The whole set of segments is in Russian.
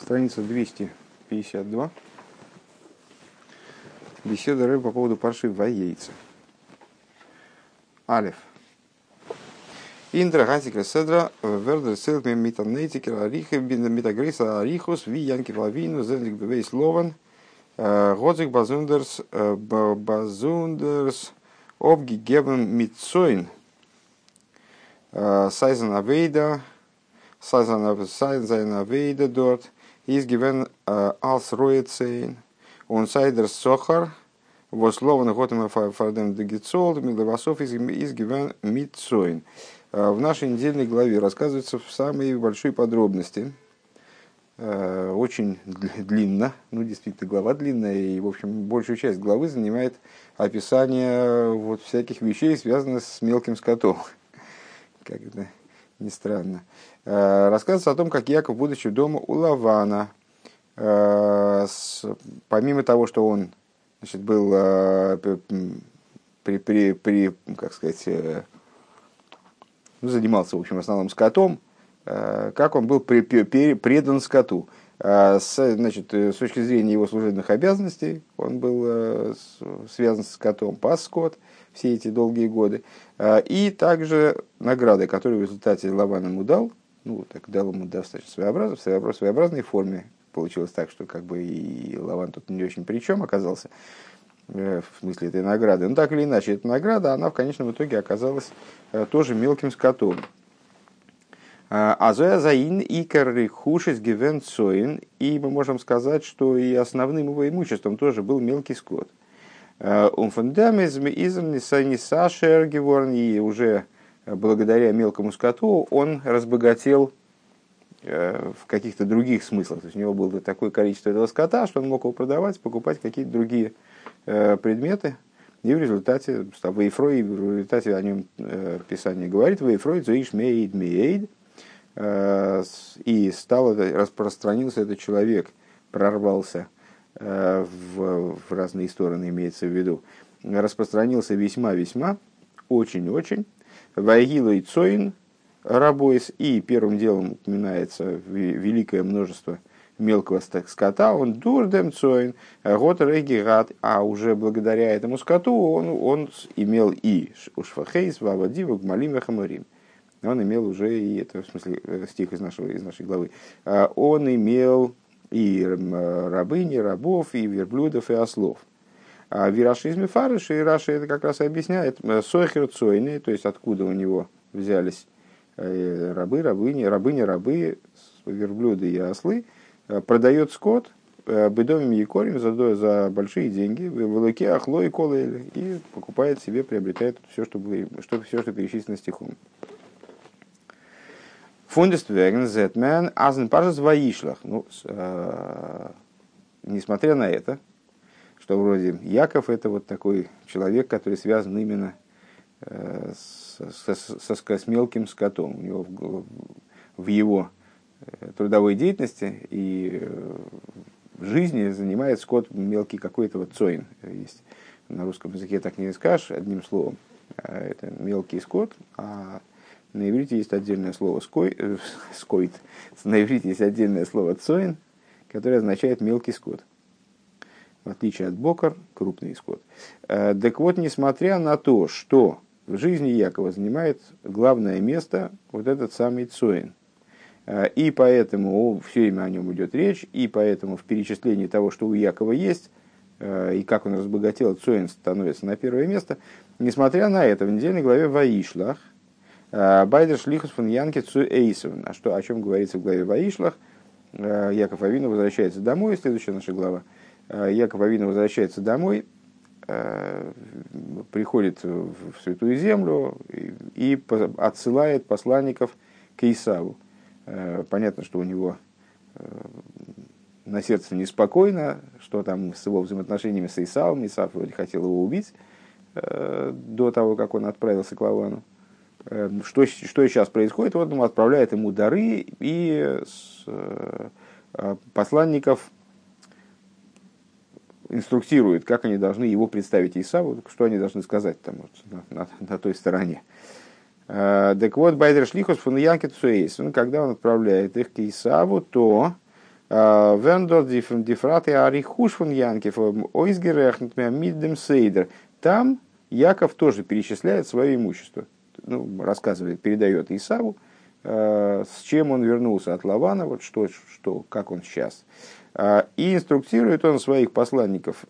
страница 252. Беседа рыб по поводу парши яйца. Алиф. Индра гасика седра вердер силт ми митанетикер арихе митагриса арихус ви янки лавину зенлик бевейс лован годзик базундерс базундерс обгигебен митцойн сайзен авейда сайзен авейда дорт uh, als roetzein und сайдер сохар loven готем фардем дегицол is given митцойн в нашей недельной главе рассказывается в самой большой подробности очень длинно, ну действительно глава длинная, и в общем большую часть главы занимает описание вот всяких вещей, связанных с мелким скотом. Как это ни странно. Э, рассказывается о том, как Яков, будучи дома у Лавана, э, помимо того, что он значит, был э, при, при, при, как сказать, ну, занимался, в общем, в основном скотом, как он был при, при, предан скоту. С, значит, с точки зрения его служебных обязанностей, он был связан с скотом, пас скот все эти долгие годы. И также награды, которые в результате Лаван ему дал, ну, так дал ему достаточно своеобразно, в своеобразной форме. Получилось так, что как бы и Лаван тут не очень при чем оказался, э, в смысле этой награды. Но так или иначе, эта награда, она в конечном итоге оказалась э, тоже мелким скотом. Азоя заин и каррихушис гивен цоин, и мы можем сказать, что и основным его имуществом тоже был мелкий скот. Умфундамизм изм нисашер геворн, и уже благодаря мелкому скоту он разбогател э, в каких-то других смыслах. То есть у него было такое количество этого скота, что он мог его продавать, покупать какие-то другие э, предметы. И в результате, Вейфрой, в результате о нем э, Писание говорит, Вейфрой зоиш мейд мейд, и стал, распространился этот человек, прорвался в, в разные стороны, имеется в виду, распространился весьма-весьма, очень-очень, Вайгилу и Цоин рабойс, и первым делом упоминается великое множество мелкого скота, он дурдем цоин, год регигат, а уже благодаря этому скоту он, он имел и ушфахейс, вавадиву, гмалим хамурим. Он имел уже и это, в смысле, э, стих из, нашего, из нашей главы. А он имел и рабыни, рабов, и верблюдов, и ослов. А вирашизме фарыш, и Раша это как раз и объясняет, э, сойхер цойны, то есть откуда у него взялись э, рабы, рабыни, рабыни, рабы, верблюды и ослы, э, продает скот, бедовыми и корем за, за большие деньги, в луке ахло и колы, и покупает себе, приобретает все, что, было, что, все, что перечислено стихом. Фундествеген, Зетмен, Азен Пажес Ваишлах. Ну, э, несмотря на это, что вроде Яков это вот такой человек, который связан именно э, со, со, с мелким скотом. У него в, в его э, трудовой деятельности и э, в жизни занимает скот мелкий какой-то вот цоин. Есть на русском языке так не скажешь одним словом. Это мелкий скот, а на иврите есть отдельное слово ской, э, скойт. На иврите есть отдельное слово цоин, которое означает мелкий скот в отличие от Бокар, крупный исход. Э, так вот, несмотря на то, что в жизни Якова занимает главное место вот этот самый Цоин, э, и поэтому все время о нем идет речь, и поэтому в перечислении того, что у Якова есть, э, и как он разбогател, Цоин становится на первое место. Несмотря на это, в недельной главе Ваишлах Байдер Шлихус фон Янки Цу Эйсовен. А что, о чем говорится в главе Ваишлах? Яков Авину возвращается домой, следующая наша глава – Э, Яков Авина возвращается домой, э, приходит в Святую Землю и отсылает посланников к Исаву. Э, понятно, что у него на сердце неспокойно, что там с его взаимоотношениями с Исавом. Исав вроде хотел его убить до того, как он отправился к Лавану. Что, что сейчас происходит? Вот он отправляет ему дары и посланников инструктирует, как они должны его представить Исаву, что они должны сказать там, вот, на, на, на той стороне. Так вот, Байдер Шлихус фун Янкет Суэйс, когда он отправляет их к Исаву, то Вендор дифраты арихуш фон Янкев, ойсгерехнет миддем сейдер. Там Яков тоже перечисляет свое имущество. Ну, рассказывает, передает Исаву, с чем он вернулся от Лавана, вот что, что, как он сейчас. И инструктирует он своих посланников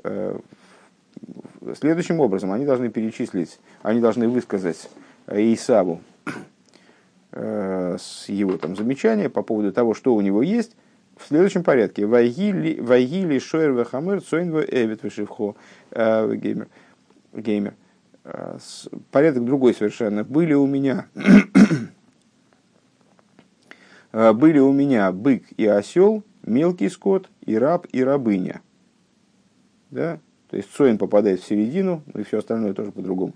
следующим образом. Они должны перечислить, они должны высказать Исаву с его там замечания по поводу того, что у него есть, в следующем порядке. Вайгили шойр вахамыр цойн эвит вишивхо э, геймер. Э, порядок другой совершенно. Были у меня э, были у меня бык и осел, мелкий скот, и раб, и рабыня. Да? То есть Цойн попадает в середину, и все остальное тоже по-другому.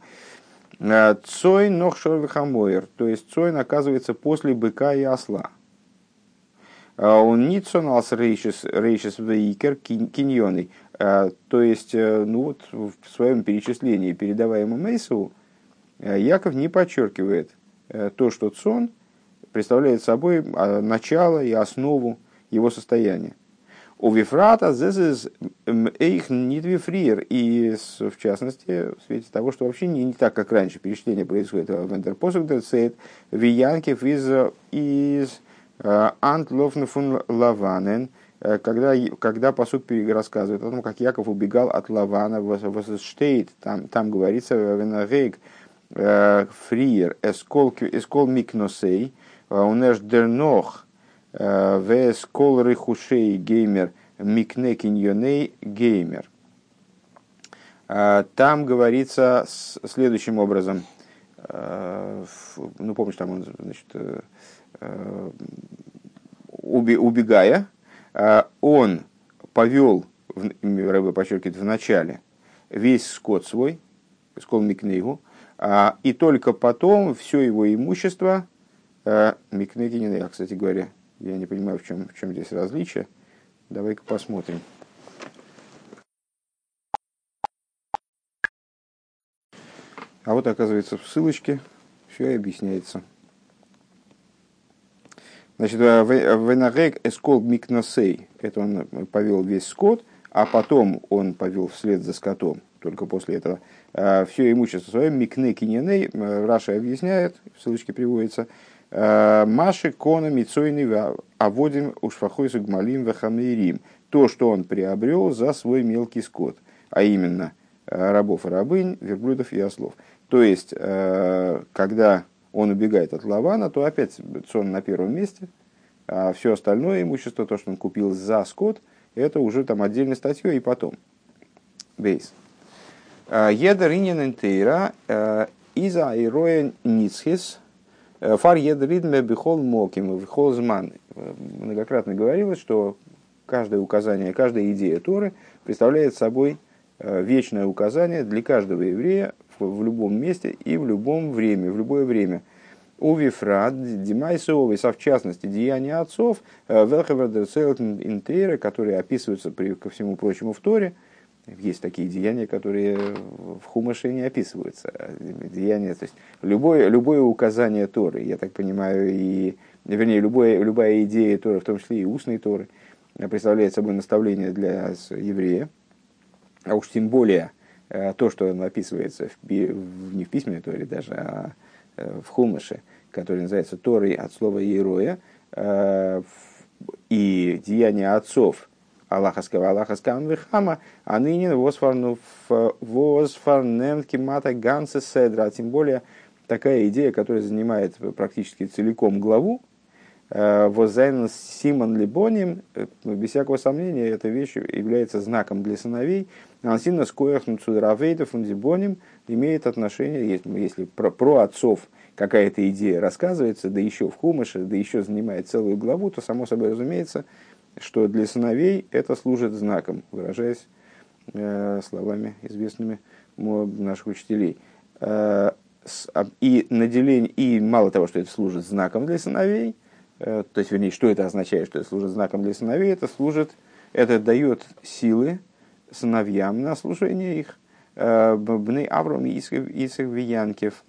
Цой нохшор хамоер, то есть Цойн оказывается после быка и осла. Он ницоналс рейшис вейкер киньоной. А, то есть, э, ну вот в своем перечислении, передаваемому Мейсову, э, Яков не подчеркивает э, то, что Цон представляет собой а, начало и основу его состояния. У Вифрата зезез эйх нидвифриер. И в частности, в свете того, что вообще не, не так, как раньше перечисление происходит в Энтерпосук Дерцейт, Виянкев из, из Антлофн фун Лаванен, когда, когда посуд рассказывает о том, как Яков убегал от Лавана в Штейт, там, там говорится Венарейк э, Фриер, Эскол Микносей, э, Унеш Дернох, Вескол Рихушей Геймер, Микне Киньоней Геймер. Там говорится следующим образом. Ну, помнишь, там он, значит, Э, убегая, э, он повел, Рэбе подчеркивает, в начале весь скот свой, скол Микнейгу, а, и только потом все его имущество, э, Микнейги не кстати говоря, я не понимаю, в чем, в чем здесь различие. Давай-ка посмотрим. А вот, оказывается, в ссылочке все и объясняется. Значит, э, Венарек эскол микносей, это он повел весь скот, а потом он повел вслед за скотом, только после этого, э, все имущество свое, микне киненей, э, Раша объясняет, в ссылочке приводится, Маши кона мицойный аводим ушфахойсу гмалим вахамирим. То, что он приобрел за свой мелкий скот, а именно рабов и рабынь, верблюдов и ослов. То есть, когда он убегает от Лавана, то опять Цон на первом месте, а все остальное имущество, то, что он купил за скот, это уже там отдельной статьей и потом. Бейс. А, едер инин интейра а, иза ироя ницхис фар едридме бихол моким бихол зман. Многократно говорилось, что каждое указание, каждая идея Торы представляет собой вечное указание для каждого еврея в любом месте и в любом время, в любое время. У Вифрат, Димайсовис, а в частности, деяния отцов, э, Велхевердерцелтин которые описываются, при, ко всему прочему, в Торе, есть такие деяния, которые в Хумаше не описываются. Деяния, то есть любое, любое указание Торы, я так понимаю, и, вернее, любое, любая идея Торы, в том числе и устной Торы, представляет собой наставление для еврея, а уж тем более – то, что описывается в, не в письменной Торе даже, а э, в Хумыше, который называется Торой от слова Ероя, э, и деяния отцов Аллахаского Аллахаскам Вихама, а ныне восфарнем кимата ганса седра, а тем более такая идея, которая занимает практически целиком главу, Возайн Симон Либоним, без всякого сомнения, эта вещь является знаком для сыновей, Ансина скояхнут судравейда фундибоним имеет отношение, если, если про, про отцов какая-то идея рассказывается, да еще в Хумыше, да еще занимает целую главу, то само собой разумеется, что для сыновей это служит знаком, выражаясь э, словами известными наших учителей. Э, а, и наделение, и мало того, что это служит знаком для сыновей, э, то есть, вернее, что это означает, что это служит знаком для сыновей, это служит, это дает силы сыновьям на служение их, э, Бны Авром и Исак Виянкев,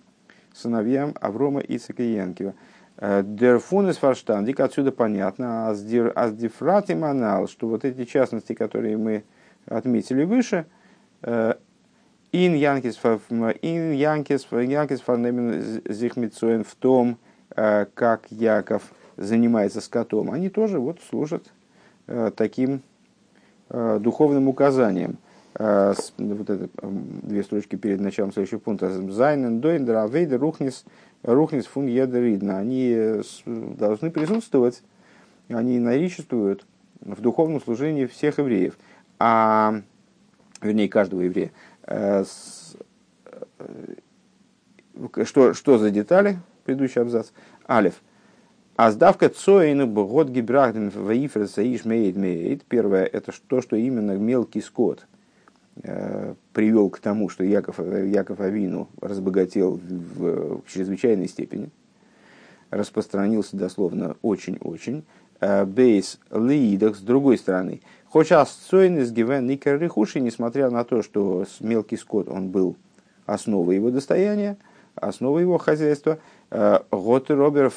сыновьям Аврома, Исака и Янкива. Дерфун из фарштандик, отсюда понятно, а с дифратим анал, что вот эти частности, которые мы отметили выше, ин янкис ин янкис янкис фарнемен зихмицоин в том, как Яков занимается скотом, они тоже вот служат таким духовным указанием. Вот это две строчки перед началом следующего пункта. Зайнен дойн дравейда рухнис Рухнис фун видно, они э, должны присутствовать, они наличествуют в духовном служении всех евреев, а, вернее, каждого еврея. Э, э, что, что за детали? Предыдущий абзац. Алиф. А сдавка цоину год гибрахден ваифер саиш мейд мейд. Первое, это то, что именно мелкий скот – Э, привел к тому, что Яков, Яков Авину разбогател в, в чрезвычайной степени, распространился дословно очень-очень. Э, бейс лиидах, с другой стороны, хотя сцоин из гивен рехуши, несмотря на то, что мелкий скот, он был основой его достояния, основой его хозяйства, э, Готер Робер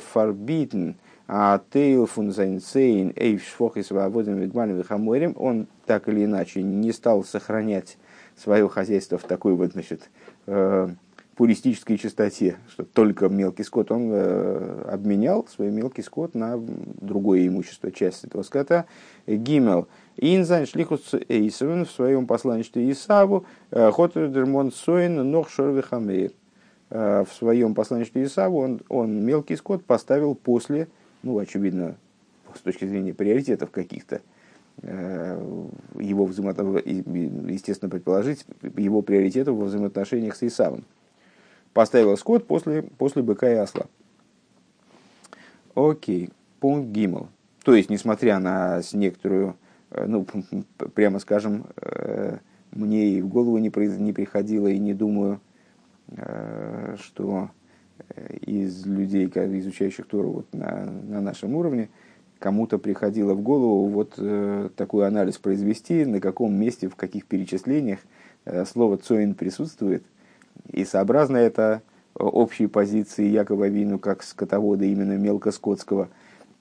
Фарбитен, а Тейл фун Зайнцейн, Эйв Шфохис Ваводим Вигмалем Хаморем, он так или иначе не стал сохранять свое хозяйство в такой вот, значит, э, пуристической чистоте, что только мелкий скот, он э, обменял свой мелкий скот на другое имущество, часть этого скота. Гимел. Инзайн шлихус Эйсовен в своем посланничестве Исаву, э, Хотер Сойн Нох Шорвихамейр. В своем посланничестве Исаву он, он мелкий скот поставил после, ну, очевидно, с точки зрения приоритетов каких-то, Э, его взаимоотношениях, естественно, предположить его приоритетов во взаимоотношениях с Исавом. Поставил скот после, после быка и осла. Окей, пункт Гимл. То есть, несмотря на некоторую, э, ну, прямо скажем, э, мне и в голову не, приходило, и не думаю, что из людей, изучающих Тору вот на, на нашем уровне, кому-то приходило в голову вот э, такой анализ произвести, на каком месте, в каких перечислениях э, слово «цоин» присутствует, и сообразно это общей позиции Якова Вину как скотовода именно мелкоскотского, э,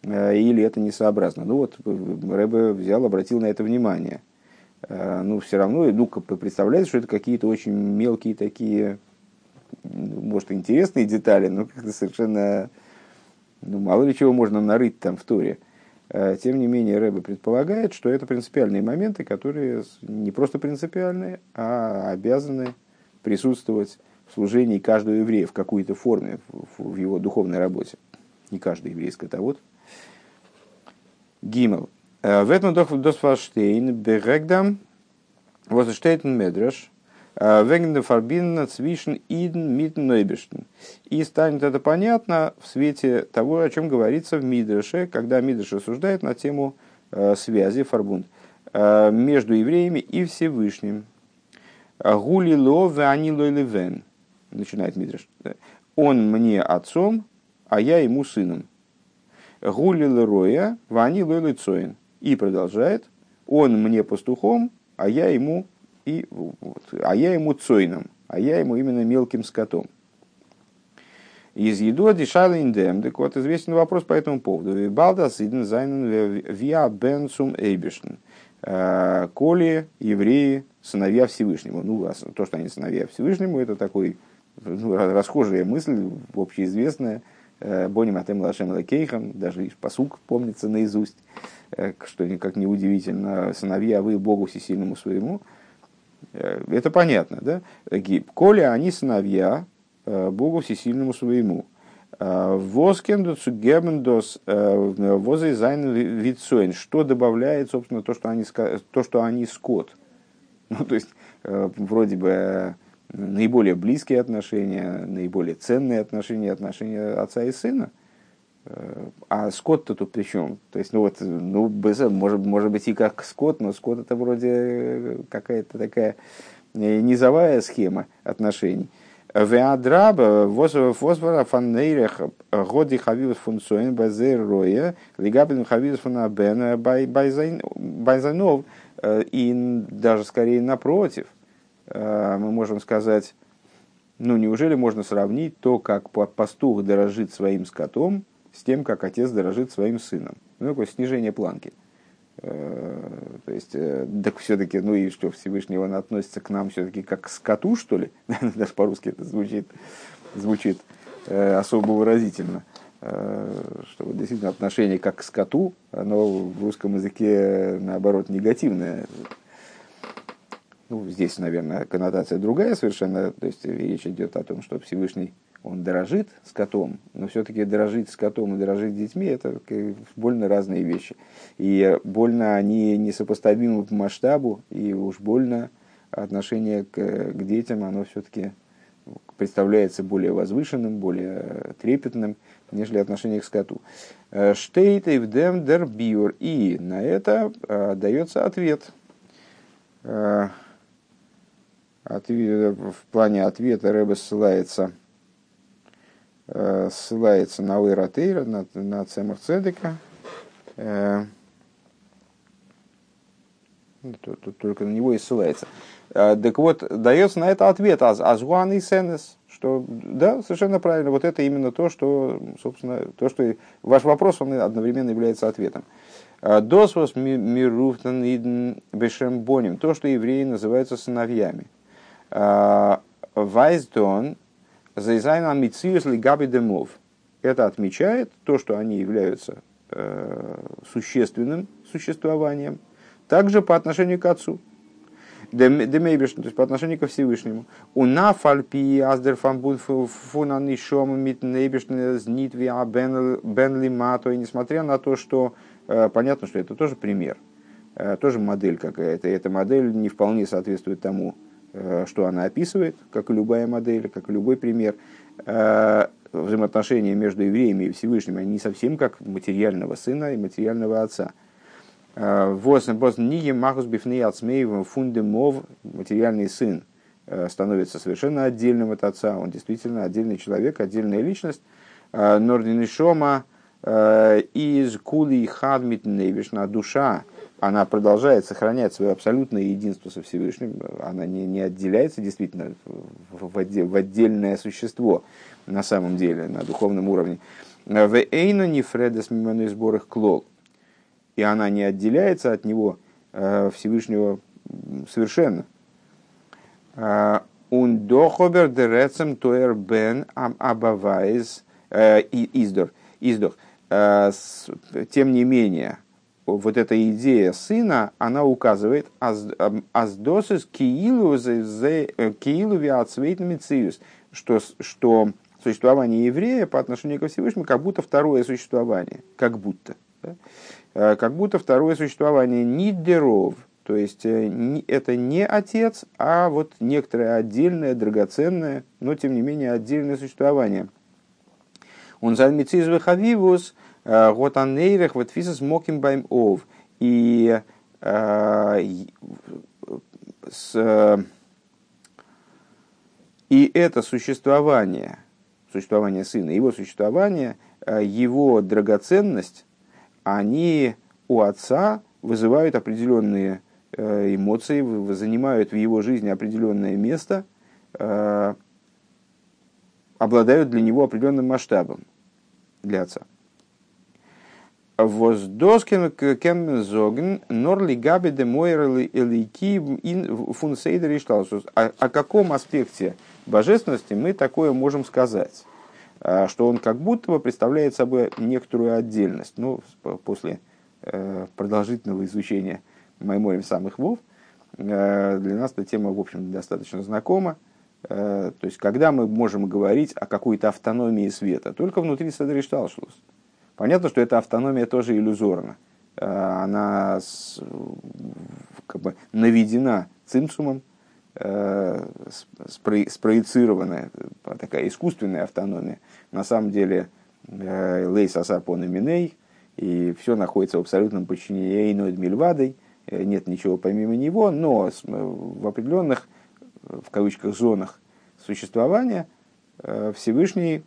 или это несообразно. Ну вот Рэбе взял, обратил на это внимание. Э, ну, все равно, ну, представляется, что это какие-то очень мелкие такие, может, интересные детали, но как-то совершенно, ну, мало ли чего можно нарыть там в Торе. Э, тем не менее, Рэбе предполагает, что это принципиальные моменты, которые не просто принципиальные, а обязаны присутствовать в служении каждого еврея в какой-то форме в его духовной работе. Не каждый еврей скотовод. Гимел. Э, в этом досфаштейн берегдам возштейтен медреш Э, Вегенде фарбинна цвишен иден митн нойбештен. И станет это понятно в свете того, о чем говорится в Мидреше, когда Мидреш рассуждает на тему э, связи фарбунд между евреями и Всевышним. Гули ло вани лойливен, начинает Мидреш. Он мне отцом, а я ему сыном. Гули роя вани лойлицоин. И продолжает, он мне пастухом, а я ему и, вот, а я ему цойном, а я ему именно мелким скотом. Из еду дешала индем, так вот известен вопрос по этому поводу. Балда сиден зайнен виа бен сум эйбешн. Э, коли евреи сыновья Всевышнему. Ну, а то, что они сыновья Всевышнему, это такой ну, расхожая мысль, общеизвестная. Э, Боним Атем Лашем Лакейхам, даже и посук помнится наизусть, э, что никак не удивительно. Сыновья вы Богу всесильному своему. Э, это понятно, да? Коли они сыновья Богу всесильному своему. Воскендус гемендос возы зайн вицоин. Что добавляет, собственно, то, что они, то, что они скот. Ну, то есть, вроде бы наиболее близкие отношения, наиболее ценные отношения, отношения отца и сына. А скот-то тут при чем? То есть, ну вот, ну, может, может быть и как скот, но скот это вроде какая-то такая э, низовая схема отношений. Веадраба фосфора фаннейрех годи хавивус функционен базер роя лигабин хавивус фунабен байзайнов и даже скорее напротив мы можем сказать Ну, неужели можно сравнить то, как пастух дорожит своим скотом, с тем, как отец дорожит своим сыном? Ну, такое снижение планки. Э, то есть, э, так все-таки, ну и что, Всевышний он относится к нам все-таки как к скоту, что ли? Даже по-русски это звучит, звучит э, особо выразительно. Что действительно отношение как к скоту, оно в русском языке, наоборот, негативное. Ну, здесь, наверное, коннотация другая совершенно. То есть, речь идет о том, что Всевышний он дорожит скотом, но все-таки дорожить скотом и дорожить детьми – это больно разные вещи. И больно они несопоставимы по масштабу, и уж больно отношение к, к детям, оно все-таки представляется более возвышенным, более трепетным, нежели отношение к скоту. Штейт и вдем дер. И на это э, дается ответ. Э. В плане ответа Рэбе ссылается – Э, ссылается на Уэратейра, на, на Цемах Цедека. Э, тут, тут только на него и ссылается. Так вот, дается на это ответ аз Азуан и Сенес, что да, совершенно правильно, вот это именно то, что, собственно, то, что ваш вопрос, он одновременно является ответом. Досвос мируфтан иден бешембоним, то, что евреи называются сыновьями. Вайздон, Зайзайна Мициус Лигаби Демов. Это отмечает то, что они являются э, существенным существованием, также по отношению к Отцу. Демейбиш, то есть по отношению ко Всевышнему. У нафальпи аздер фамбун фунан ишом мит нейбиш знитви а бен лимато. И несмотря на то, что э, понятно, что это тоже пример, э, тоже модель какая-то. Эта модель не вполне соответствует тому, Э, что она описывает, как и любая модель, как и любой пример. Э, взаимоотношения между евреями и Всевышним, они не совсем как материального сына и материального отца. Э, фундемов, материальный сын становится совершенно отдельным от отца, он действительно отдельный человек, отдельная личность. Нординишома из кули хадмит невишна душа, она продолжает сохранять свое абсолютное единство со Всевышним, она не, не отделяется действительно в, в отдельное существо на самом деле, на духовном уровне. В Эйну не Фредес мимо сборах клол. И она не отделяется от него э, Всевышнего совершенно. Он дохобер дерецем тоер бен абавайз э, издор. Э, тем не менее, вот эта идея сына, она указывает аздосис киилу виацвейтмициус, что, что существование еврея по отношению ко Всевышнему как будто второе существование, как будто. Да? Э, как будто второе существование нидеров, то есть э, это не отец, а вот некоторое отдельное, драгоценное, но тем не менее отдельное существование. Он зальмициз вехавивус – вот анейрах вот фисас моким байм ов. И э, с, и это существование, существование сына, его существование, э, его драгоценность, они у отца вызывают определенные э, эмоции, занимают в его жизни определенное место, обладают для него определенным масштабом для отца. Воздоскен кем зоген норли габи де мойрли элики ин фунсейдер ишталсус. О каком аспекте божественности мы такое можем сказать? А, что он как будто бы представляет собой некоторую отдельность. Ну, после э, продолжительного изучения Майморем самых вов, э, для нас эта тема, в общем, достаточно знакома. Э, то есть, когда мы можем говорить о какой-то автономии света? Только внутри Садришталшус. Понятно, что эта автономия тоже иллюзорна. Э, она как бы наведена цимцумом, э, спроецированная, такая искусственная автономия. На самом деле э, лейс асапон и миней, и все находится в абсолютном подчинении Эйноид Мильвадой, нет ничего помимо него, но в определенных, в кавычках, зонах существования Всевышний,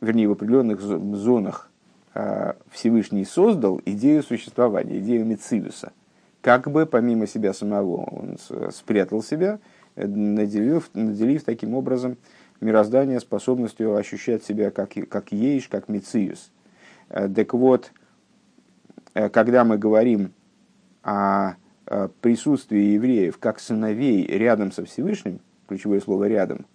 вернее, в определенных зонах Э, Всевышний создал идею существования, идею Мецилюса. Как бы помимо себя самого он спрятал себя, наделив, наделив таким образом мироздания способностью ощущать себя как, как ейш, как мициус. Так вот, когда мы говорим о присутствии евреев как сыновей рядом со Всевышним, ключевое слово «рядом»,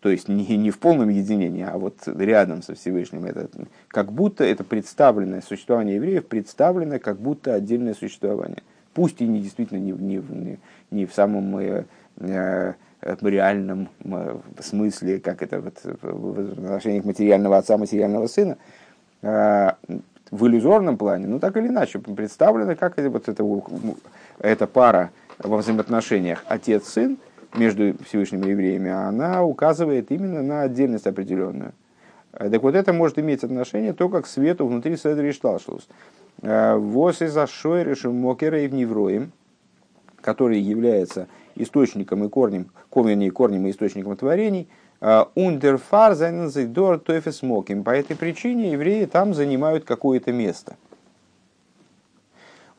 то есть не, не в полном единении, а вот рядом со Всевышним. Это, как будто это представленное существование евреев представлено как будто отдельное существование. Пусть и не действительно не, не, не, в самом э, э, реальном э, смысле, как это вот, в отношении материального отца, материального сына, э, в иллюзорном плане, ну так или иначе, представлено как это, вот это, эта пара во взаимоотношениях отец-сын – между Всевышними евреями, она указывает именно на отдельность определенную. Э, так вот, это может иметь отношение только к свету внутри Седри и Шталшус. Э, Вос из Ашойрешем Мокера и Вневроем, который является источником и корнем, корнем и корнем и источником творений, Ундерфар Зайнзайдор Тойфес Моким. По этой причине евреи там занимают какое-то место –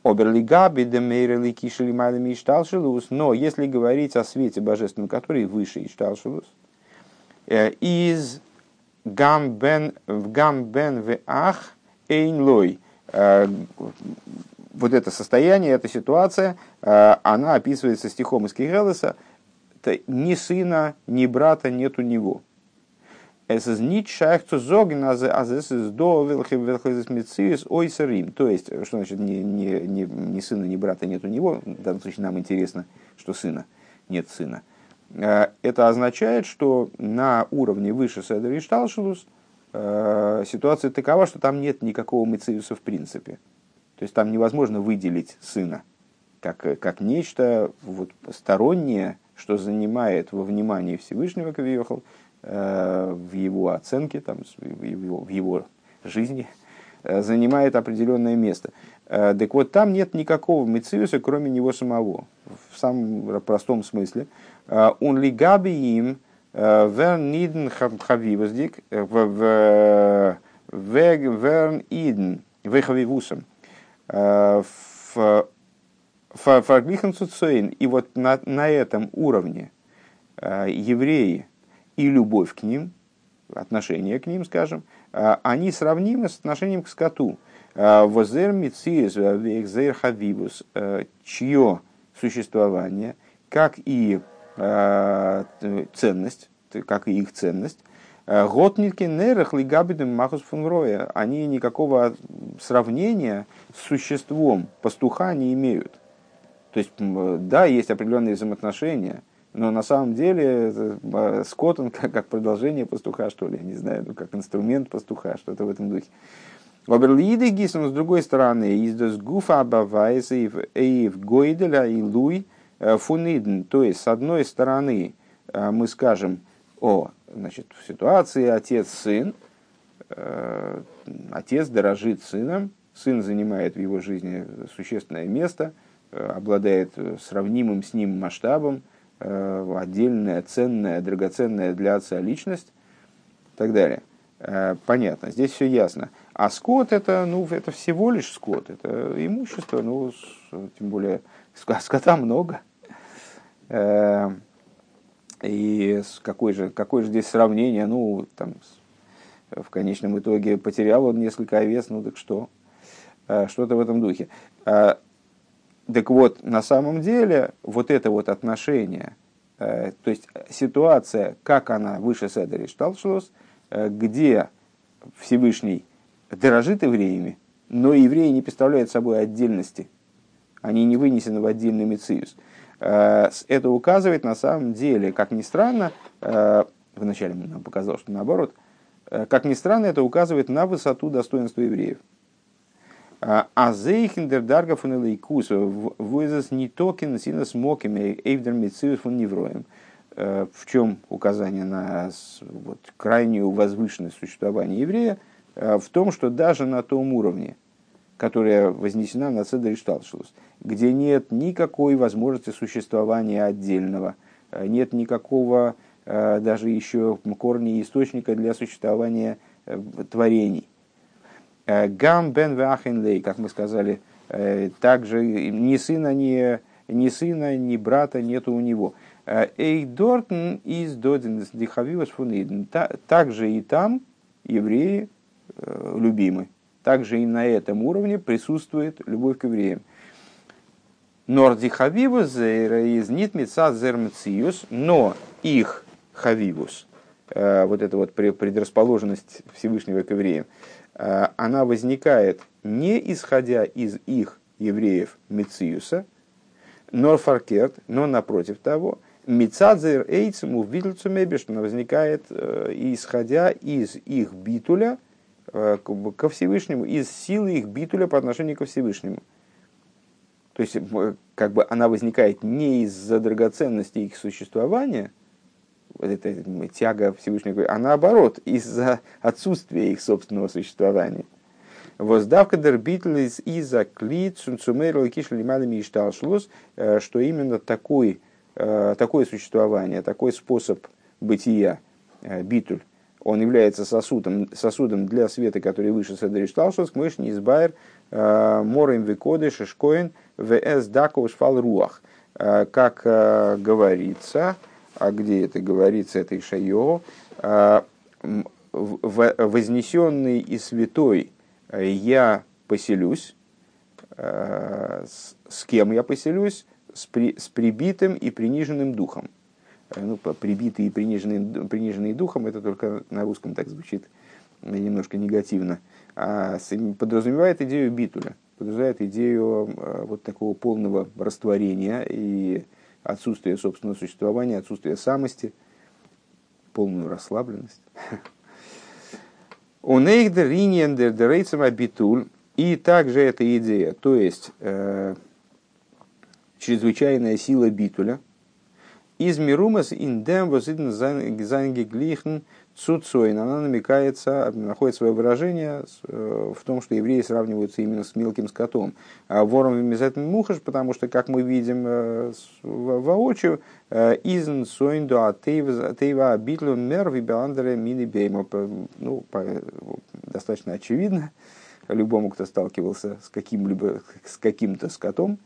Оберлигаби демейрели кишели майлами ишталшилус. Но если говорить о свете божественном, который выше ишталшилус, э, из гамбен в гамбен в ах эйнлой. Э, вот это состояние, эта ситуация, э, она описывается стихом из Кирелеса. Ни сына, ни брата нет у него. Es шайх zu sagen, also es ist до welches мециис ойсерим. То есть, что значит ни, ни, ни, ни сына, ни брата нет у него. В данном случае нам интересно, что сына нет сына. Э, это означает, что на уровне выше Седер и Шталшилус э, ситуация такова, что там нет никакого мециуса в принципе. То есть там невозможно выделить сына как, как нечто вот, стороннее, что занимает во внимании Всевышнего Кавиехал, Э, в его оценке, там, в, его, в его жизни, э, занимает определенное место. Э, так вот, там нет никакого Мециуса, кроме него самого, в самом простом смысле. Он ли габи им верн иден хавивоздик, верн иден вехавивусом. Фарглихен И вот на, на этом уровне евреи, и любовь к ним, отношение к ним, скажем, а, они сравнимы с отношением к скоту. А, Возер мициес векзер хавибус, э, чье существование, как и а, ценность, как и их ценность, Готнитки нерах лигабидем махус фунгроя. Они никакого сравнения с существом пастуха не имеют. То есть, да, есть определенные взаимоотношения, но на самом деле э, скот, он как, как продолжение пастуха, что ли, я не знаю, ну, как инструмент пастуха, что-то в этом духе. Оберлиды гисом с другой стороны, из гуфа абавайса и в гойделя и луй э, фуниден. То есть, с одной стороны, э, мы скажем о значит, в ситуации отец-сын, отец дорожит сыном, сын занимает в его жизни существенное место, обладает сравнимым с ним масштабом, Э, отдельная, ценная, драгоценная для отца личность и так далее. Э, понятно, здесь все ясно. А скот это, ну, это всего лишь скот, это имущество, ну, тем более скота много. Э, и какое же, какое же здесь сравнение, ну, там, в конечном итоге потерял он несколько овец, ну так что? Что-то в этом духе. Так вот, на самом деле, вот это вот отношение, э, то есть ситуация, как она выше Седери Шталшлос, э, где Всевышний дорожит евреями, но евреи не представляют собой отдельности, они не вынесены в отдельный мециус. Э, это указывает на самом деле, как ни странно, вначале нам показалось, что наоборот, как ни странно, это указывает на высоту достоинства евреев. А зейхендер дарга фун элейкус, войзес не токен сина смоками эйвдер митсиус фун невроем. Э, в чем указание на вот, крайнюю возвышенность существования еврея? Э, в том, что даже на том уровне, которая вознесена на Шталшилус, где нет никакой возможности существования отдельного, э, нет никакого даже еще корня источника для существования творений Гам бен вахенлей, как мы сказали, э, также ни сына, ни, ни сына, ни брата нету у него. Эйдортен из Додин Дихавивас Фуниден. Также и там евреи любимы. Также и на этом уровне присутствует любовь к евреям. Норди Хавивус из Нитмица Зермциус, но их Хавивус, вот эта вот предрасположенность Всевышнего к евреям, она возникает не исходя из их евреев Мециуса, Норфаркерт, но напротив того, Мицадзер Эйцем увидел Мебеш, она возникает исходя из их битуля ко Всевышнему, из силы их битуля по отношению ко Всевышнему. То есть, как бы она возникает не из-за драгоценности их существования, эта, эта тяга Всевышнего, а наоборот, из-за отсутствия их собственного существования. Воздавка дербитл из-за клит сумцумейрл кишли лималами и шталшлус, э, что именно такой, э, такое существование, такой способ бытия, э, битуль, он является сосудом, сосудом для света, который выше Седри Шталшус, мышь не избайр, морем викоды шишкоин вс дакоус фал руах. Как говорится, а где это говорится, это Ишайо, вознесенный и святой я поселюсь, э, с кем я поселюсь? С, при, с прибитым и приниженным духом. Э, ну, прибитый и приниженный, приниженный духом, это только на русском так звучит немножко негативно. А подразумевает идею битуля, подразумевает идею э, вот такого полного растворения и отсутствия собственного существования, отсутствия самости, полную расслабленность. У нейхдер риньендер дерейцем абитуль. И также эта идея, то есть э, чрезвычайная сила битуля. Из мирумас индем возиден зангеглихн цуцойн. Она намекается, находит свое выражение э, в том, что евреи сравниваются именно с мелким скотом. А вором мизетн мухаш, потому что, как мы видим э, воочию, э, изн сойнду атеева битлю мер вибеландере мини бейма. Ну, достаточно очевидно любому, кто сталкивался с каким-либо, с каким-то скотом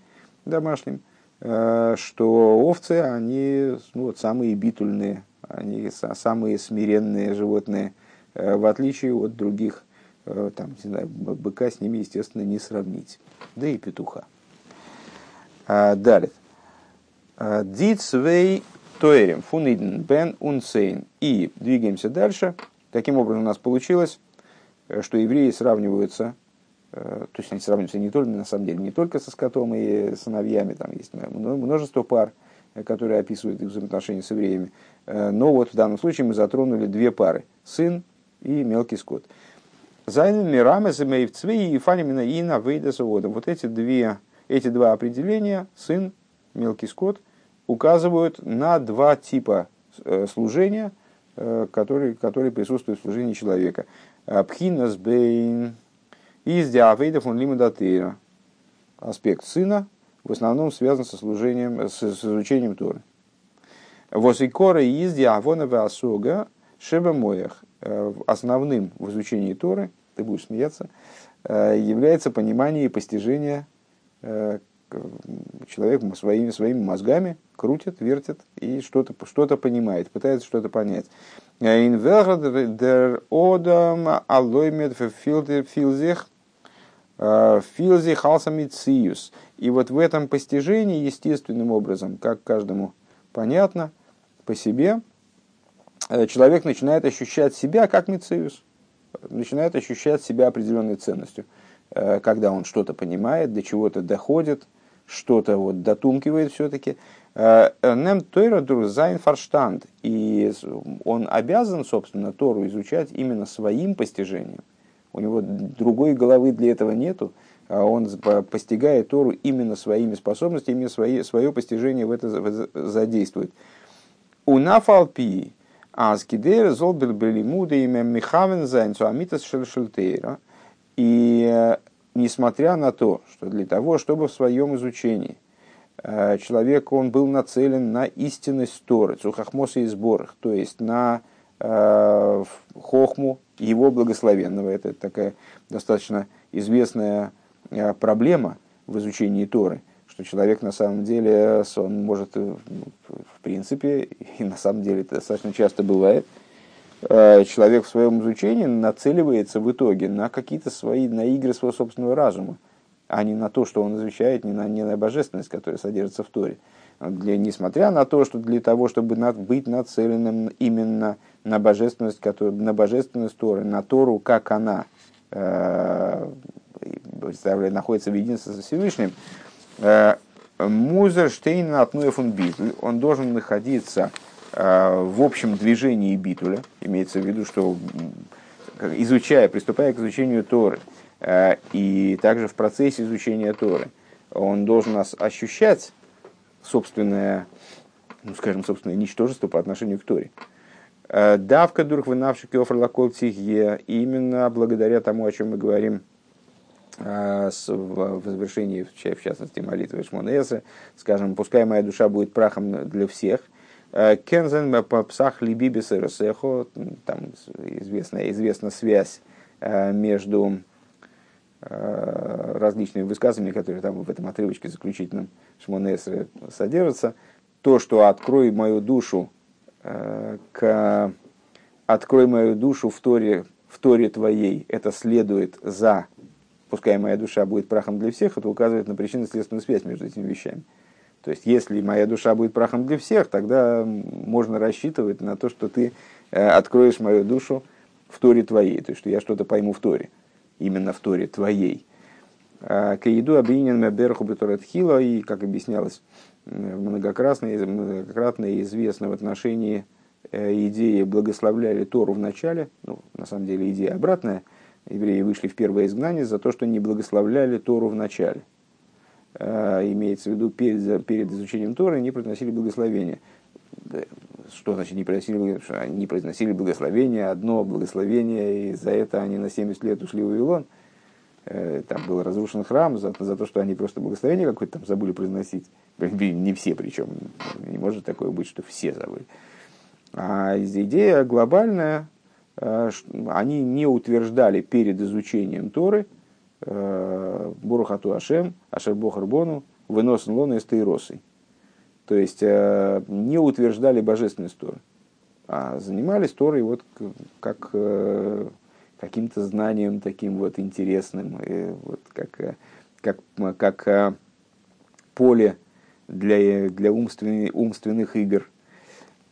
домашним, что овцы, они ну, вот, самые битульные они самые смиренные животные, э, в отличие от других, э, там, не знаю, быка с ними, естественно, не сравнить. Да и петуха. А, далее. А, Дицвей Тоэрим Фуниден Бен Унсейн. И двигаемся дальше. Таким образом у нас получилось, э, что евреи сравниваются, то есть они сравниваются не только, на самом деле, не только со скотом и сыновьями, там есть множество пар, которые описывают их взаимоотношения с евреями. Э, но вот в данном случае мы затронули две пары – сын и мелкий скот. Зайнен мирамес и и фанимина и на Вот эти, две, эти два определения, сын, мелкий скот, указывают на два типа э, служения, э, которые, которые присутствуют в служении человека. Пхинас бейн из диавейдов он лимудатейра. Аспект сына в основном связан со служением, с, с изучением Торы. Восикора из диавонова осуга шеба моях. Э, основным в изучении Торы, ты будешь смеяться, э, является понимание и постижение э, человек своими, своими мозгами крутит, вертит и что-то что понимает, пытается что-то понять. פילט זיך אלס א מציאות. И вот в этом постижении естественным образом, как каждому понятно по себе, э, человек начинает ощущать себя как מציאות, начинает ощущать себя определенной ценностью, э, когда он что-то понимает, до чего-то доходит, что-то вот дотумкивает все-таки. Э, נעמט תורה דורך זיין פארשטאנד. И он обязан, собственно, Тору изучать именно своим постижением. У него другой головы для этого нету. А он постигает Тору именно своими способностями, свои, свое постижение в это задействует. У нафалпи аскидер золбер белимуда имя михавен зайнцу амитас шельшельтейра. И э, несмотря на то, что для того, чтобы в своем изучении э, человек он был нацелен на истинность Торы, цухахмоса и сборах, то есть на хохму его благословенного. Это такая достаточно известная проблема в изучении Торы, что человек на самом деле, он может, э, в принципе, и на самом деле это достаточно часто бывает, э, человек в своем изучении нацеливается в итоге на какие-то свои, на игры своего собственного разума, а не на то, что он изучает, не на, не на божественность, которая содержится в Торе. Для, несмотря на то, что для того, чтобы над, быть нацеленным именно на божественность, который, на божественность Торы, на Тору, как она э, находится в единстве со Всевышним, э, Музер Штейн Атнуефун Битль, он должен находиться э, в общем движении Битуля, имеется в виду, что изучая, приступая к изучению Торы, э, и также в процессе изучения Торы, он должен нас ощущать собственное, ну, скажем, собственное ничтожество по отношению к Торе. Э, давка дурх вынавший кеофрлакол именно благодаря тому, о чем мы говорим э, в завершении, в частности, молитвы Шмонеса, скажем, пускай моя душа будет прахом для всех, э, Кензен псах либибис там известная, известна связь между различными высказываниями, которые там в этом отрывочке заключительном Шмонеса содержатся, то, что открой мою душу к «открой мою душу в Торе, в Торе твоей», это следует за «пускай моя душа будет прахом для всех», это указывает на причинно-следственную связь между этими вещами. То есть, если моя душа будет прахом для всех, тогда можно рассчитывать на то, что ты э, откроешь мою душу в Торе твоей, то есть, что я что-то пойму в Торе, именно в Торе твоей. А, Каиду обвинен Меберху Бетуратхила, и, как объяснялось многократно, многократно известно в отношении э, идеи благословляли Тору в начале, ну, на самом деле идея обратная, евреи вышли в первое изгнание за то, что не благословляли Тору в начале. Э, имеется в виду, перед, перед изучением Торы не произносили благословения. Что значит не произносили, не произносили благословения? Одно благословение, и за это они на 70 лет ушли в Вавилон. Э, там был разрушен храм за, за то, что они просто благословение какое-то там забыли произносить. Не все причем. Не может такое быть, что все забыли. А идея глобальная, э, они не утверждали перед изучением Торы э, Бурухату Ашем, Ашер Бохарбону, вынос лона из Тейросой. То есть не утверждали божественность Торы, а занимались Торой вот как каким-то знанием таким вот интересным, и вот как, как, как поле для, для умственных, умственных игр.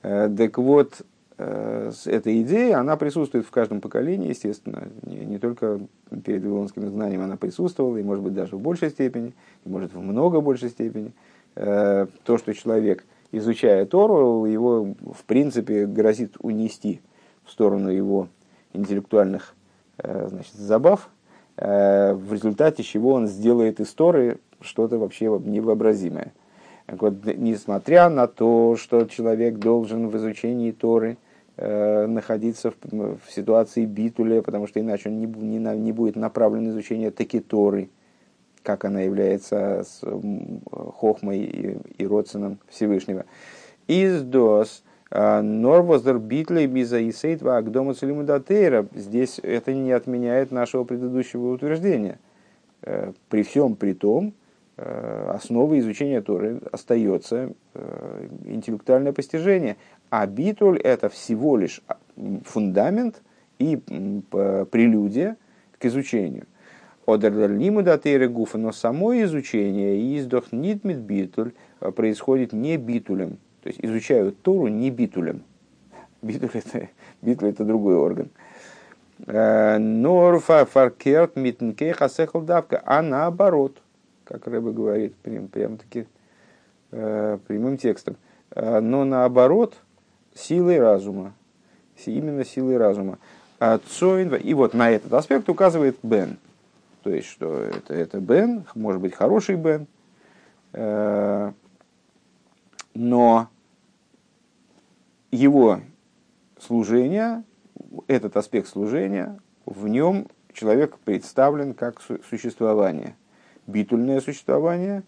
Э, так вот, э, эта идея, она присутствует в каждом поколении, естественно, не, не только перед вавилонским знанием она присутствовала, и может быть даже в большей степени, и может в много большей степени. Э, то, что человек, изучая Тору, его в принципе грозит унести в сторону его интеллектуальных значит, забав, в результате чего он сделает из Торы что-то вообще невообразимое – так вот, несмотря на то, что человек должен в изучении Торы э, находиться в, в ситуации битуля, потому что иначе он не, не, не будет направлен на изучение таки Торы, как она является с хохмой и, и родственным Всевышнего. Из дос э, Норвоздер битлей биза и сейтва агдома целимудатейра. Здесь это не отменяет нашего предыдущего утверждения. Э, при всем при том, Э, основой изучения Торы остается э, интеллектуальное постижение. А битуль – это всего лишь фундамент и прелюдия к изучению. Гуфа, но само изучение издох нитмит битуль э, происходит не битулем. То есть изучают Тору не битулем. Битуль это, битуль это другой орган. Норфа фаркерт митнкей хасехал давка, а наоборот как Рэбе говорит, прям, прям таки э, прямым текстом. Э, но наоборот, силой разума. Именно силой разума. А Цоин, и вот на этот аспект указывает Бен. То есть, что это, это Бен, может быть, хороший Бен, э, но его служение, этот аспект служения, в нем человек представлен как существование – битульное существование,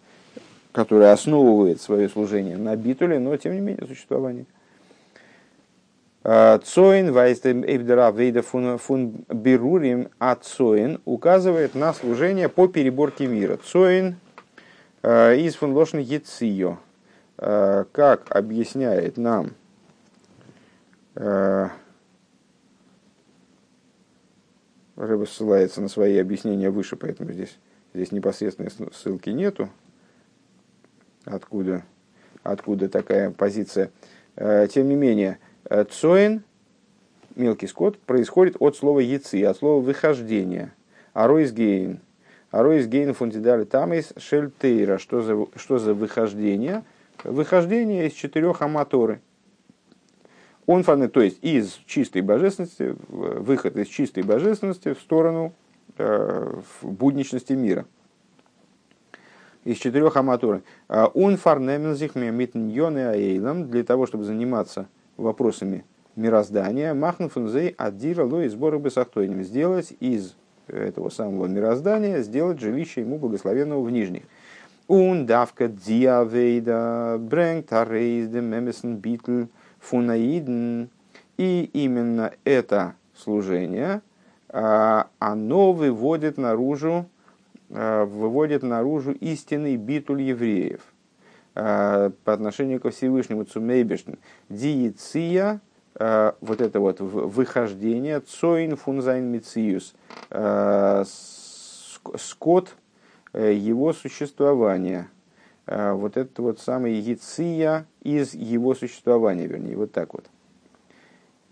которое основывает свое служение на битуле, но тем не менее существование. Цоин эбдера вейда фун берурим, а Цоин указывает на служение по переборке мира. Цоин Из фон Лошн Ецио. Как объясняет нам Рыба ссылается на свои объяснения выше, поэтому здесь, здесь непосредственной ссылки нету. Откуда, откуда такая позиция. Тем не менее, цоин, мелкий скот, происходит от слова яйцы, от слова выхождение. Аройсгейн. Аройсгейн фундидали тамис шельтейра. Что за, что за выхождение? Выхождение из четырех аматоры. Он фаны, то есть из чистой божественности, выход из чистой божественности в сторону э, в будничности мира. Из четырех аматоры. Он фарнемензих митньон и аэйлам для того, чтобы заниматься вопросами мироздания. Махнуфунзей аддира и сборы бесахтойним. Сделать из этого самого мироздания, сделать жилище ему благословенного в нижних. Он давка диавейда брэнг тарейз де мемесен битл фунаидн. И именно это служение, а, оно выводит наружу, а, выводит наружу истинный битуль евреев по отношению ко Всевышнему Цумейбешн. Диеция, вот это вот выхождение, цоин фунзайн мициус, скот э, его существования – Э, вот это вот самый яция из его существования, вернее, вот так вот.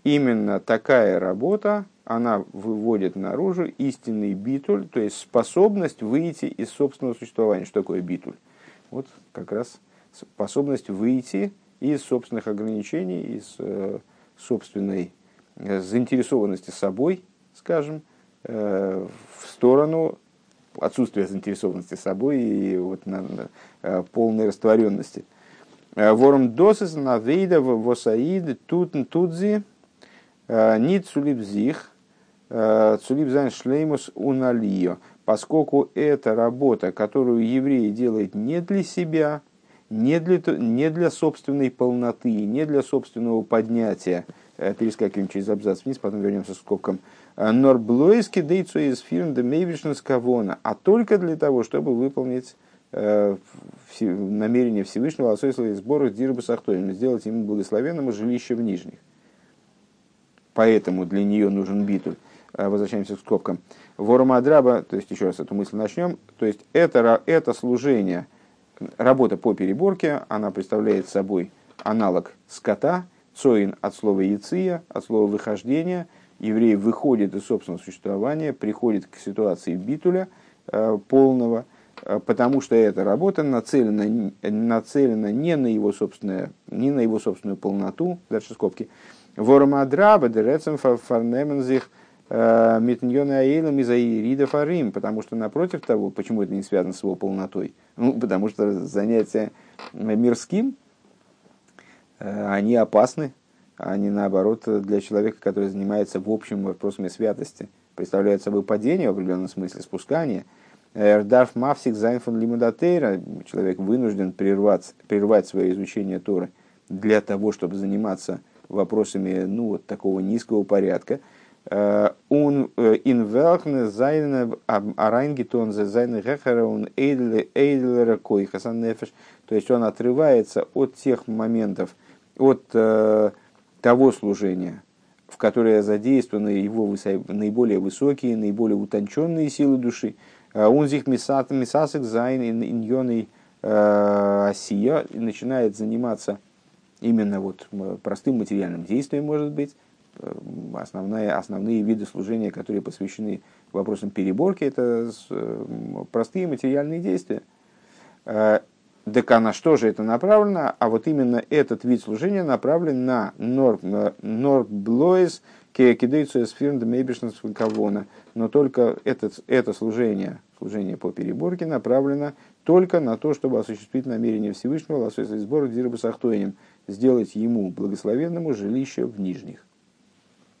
Именно такая работа, она выводит наружу истинный битуль, то есть способность выйти из собственного существования. Что такое битуль? Вот как раз способность выйти из собственных ограничений, из э, собственной э, заинтересованности собой, скажем, в сторону отсутствие заинтересованности собой и вот на, на, э, полной растворенности. Э, ворм досис на вейда восаид тутн тудзи э, нит цулибзих цулибзайн шлеймус уналио. Поскольку это работа, которую еврей делает не для себя, не для, не для собственной полноты, не для собственного поднятия, перескакиваем через абзац вниз, потом вернемся к скобкам, Норблойски дейцу из фирм кавона, а только для того, чтобы выполнить э, намерение Всевышнего Асойсла из сбора Дирба Сахтоем, сделать ему благословенному жилище в Нижних. Поэтому для нее нужен битуль. Э, возвращаемся к скобкам. Вормадраба, то есть еще раз эту мысль начнем, то есть это, это служение, работа по переборке, она представляет собой аналог скота, цоин от слова яция, от слова выхождения – еврей выходит из собственного существования, приходит к ситуации битуля э, полного, э, потому что эта работа нацелена, нацелена не на его собственное, не на его собственную полноту, дальше скобки, Вормадраба дерецем фарнемензих э, метньона аилом из аирида фарим, потому что напротив того, почему это не связано с его полнотой? Ну, потому что занятия мирским, они опасны, не наоборот для человека, который занимается в общем вопросами святости. Представляет собой падение в определенном смысле, спускание. Эрдарф Мавсик Зайнфон Лимудатейра, человек вынужден прервать, прервать свое изучение Торы для того, чтобы заниматься вопросами ну, вот такого низкого порядка. Он э, инвелхне зайне арайнгитон зайне гехера он эйдлера койхасан нефеш. То есть он отрывается от тех моментов, от э, того служения, в которое задействованы его наиболее высокие, наиболее утонченные силы души. Он зих мисасик зайн иньоной э, осия начинает заниматься именно вот простым материальным действием, может быть, э, основные, основные виды служения, которые посвящены вопросам переборки, это э, простые материальные действия. Так а на что же это направлено? А вот именно этот вид служения направлен на норблоис кедейцу эсфирн кавона. Но только это, это служение, служение по переборке направлено только на то, чтобы осуществить намерение Всевышнего, лосось сбора Дирба Сахтоинем, сделать ему благословенному жилище в нижних.